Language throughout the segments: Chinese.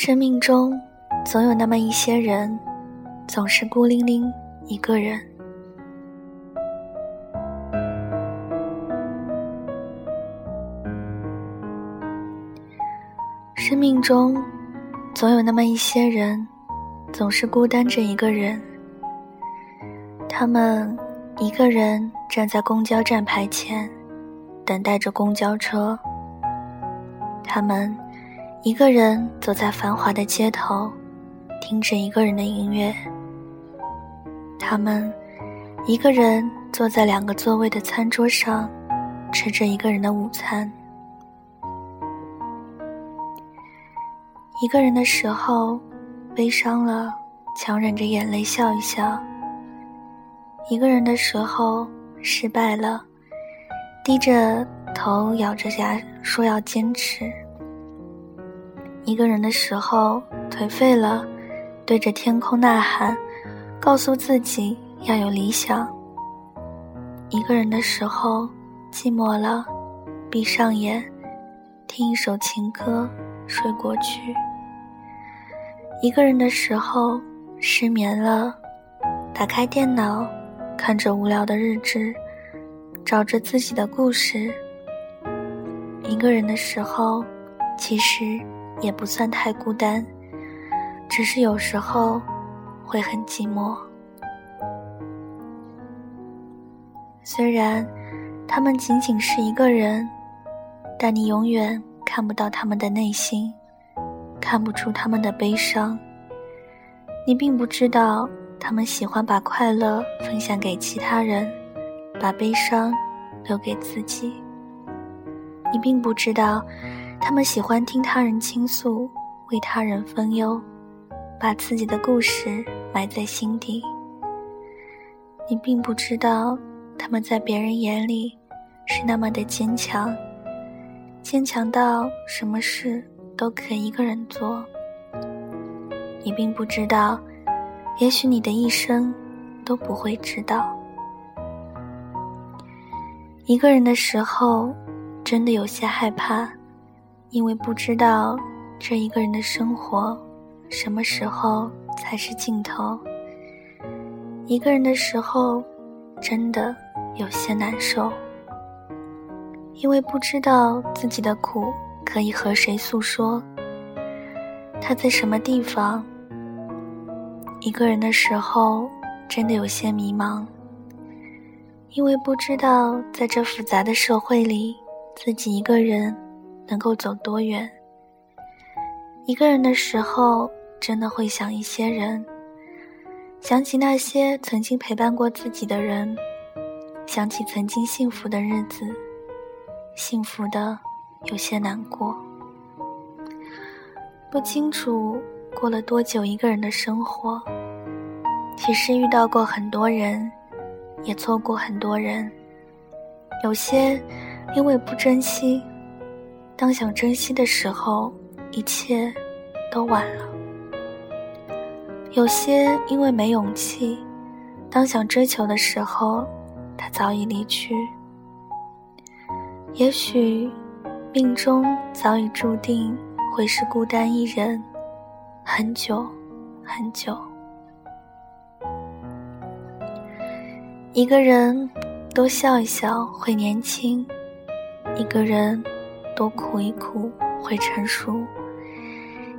生命中总有那么一些人，总是孤零零一个人。生命中总有那么一些人，总是孤单着一个人。他们一个人站在公交站牌前，等待着公交车。他们。一个人走在繁华的街头，听着一个人的音乐。他们一个人坐在两个座位的餐桌上，吃着一个人的午餐。一个人的时候，悲伤了，强忍着眼泪笑一笑；一个人的时候，失败了，低着头咬着牙说要坚持。一个人的时候颓废了，对着天空呐喊，告诉自己要有理想。一个人的时候寂寞了，闭上眼，听一首情歌睡过去。一个人的时候失眠了，打开电脑，看着无聊的日志，找着自己的故事。一个人的时候，其实。也不算太孤单，只是有时候会很寂寞。虽然他们仅仅是一个人，但你永远看不到他们的内心，看不出他们的悲伤。你并不知道他们喜欢把快乐分享给其他人，把悲伤留给自己。你并不知道。他们喜欢听他人倾诉，为他人分忧，把自己的故事埋在心底。你并不知道，他们在别人眼里是那么的坚强，坚强到什么事都可以一个人做。你并不知道，也许你的一生都不会知道。一个人的时候，真的有些害怕。因为不知道这一个人的生活什么时候才是尽头。一个人的时候，真的有些难受。因为不知道自己的苦可以和谁诉说。他在什么地方？一个人的时候，真的有些迷茫。因为不知道在这复杂的社会里，自己一个人。能够走多远？一个人的时候，真的会想一些人，想起那些曾经陪伴过自己的人，想起曾经幸福的日子，幸福的有些难过。不清楚过了多久一个人的生活，其实遇到过很多人，也错过很多人，有些因为不珍惜。当想珍惜的时候，一切都晚了。有些因为没勇气，当想追求的时候，他早已离去。也许命中早已注定会是孤单一人，很久很久。一个人多笑一笑会年轻，一个人。多苦一苦会成熟，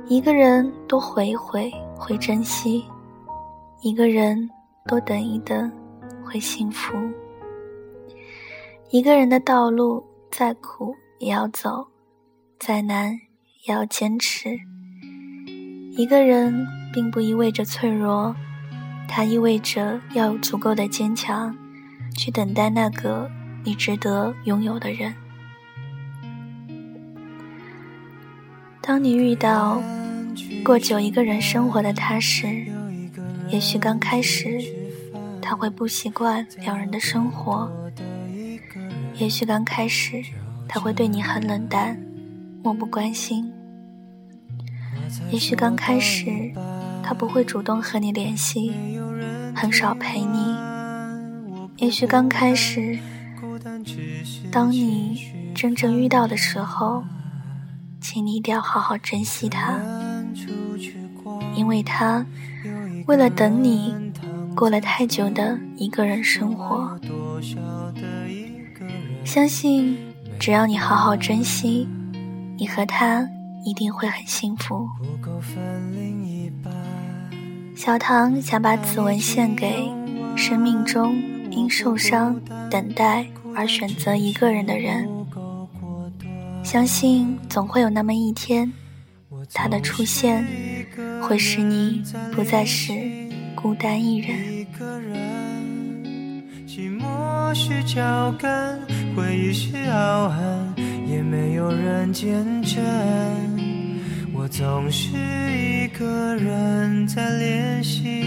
一个人多回一回会珍惜，一个人多等一等会幸福。一个人的道路再苦也要走，再难也要坚持。一个人并不意味着脆弱，它意味着要有足够的坚强，去等待那个你值得拥有的人。当你遇到过久一个人生活的他时，也许刚开始他会不习惯两人的生活，也许刚开始他会对你很冷淡，漠不关心，也许刚开始他不会主动和你联系，很少陪你，也许刚开始，当你真正遇到的时候。请你一定要好好珍惜他。因为他为了等你，过了太久的一个人生活。相信只要你好好珍惜，你和他一定会很幸福。小唐想把此文献给生命中因受伤、等待而选择一个人的人。相信总会有那么一天，他的出现会使你不再是孤单一人。寂寞是脚跟，回忆是傲痕，也没有人见证。我总是一个人在练习，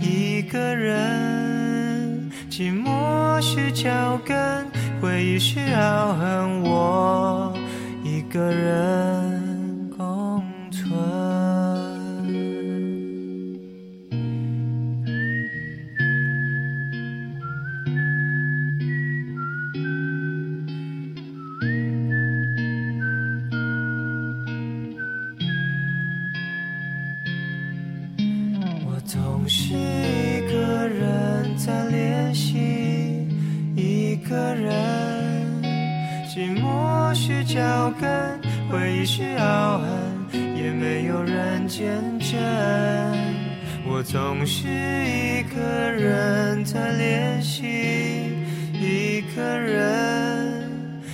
一个人。寂寞是脚跟，回忆需要和，我一个人共存。我总是一个人在练习，个人。寂寞是脚跟，回忆是凹痕，也没有人见证。我总是一个人在练习，一个人。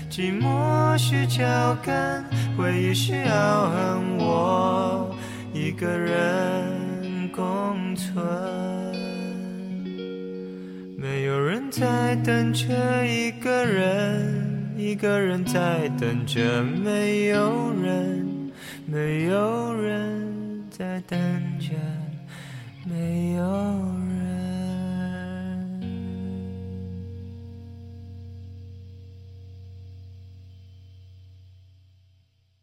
寂寞是脚跟，回忆是凹痕，我一个人。在等着一个人，一个人在等着没有人，没有人在等着没有人。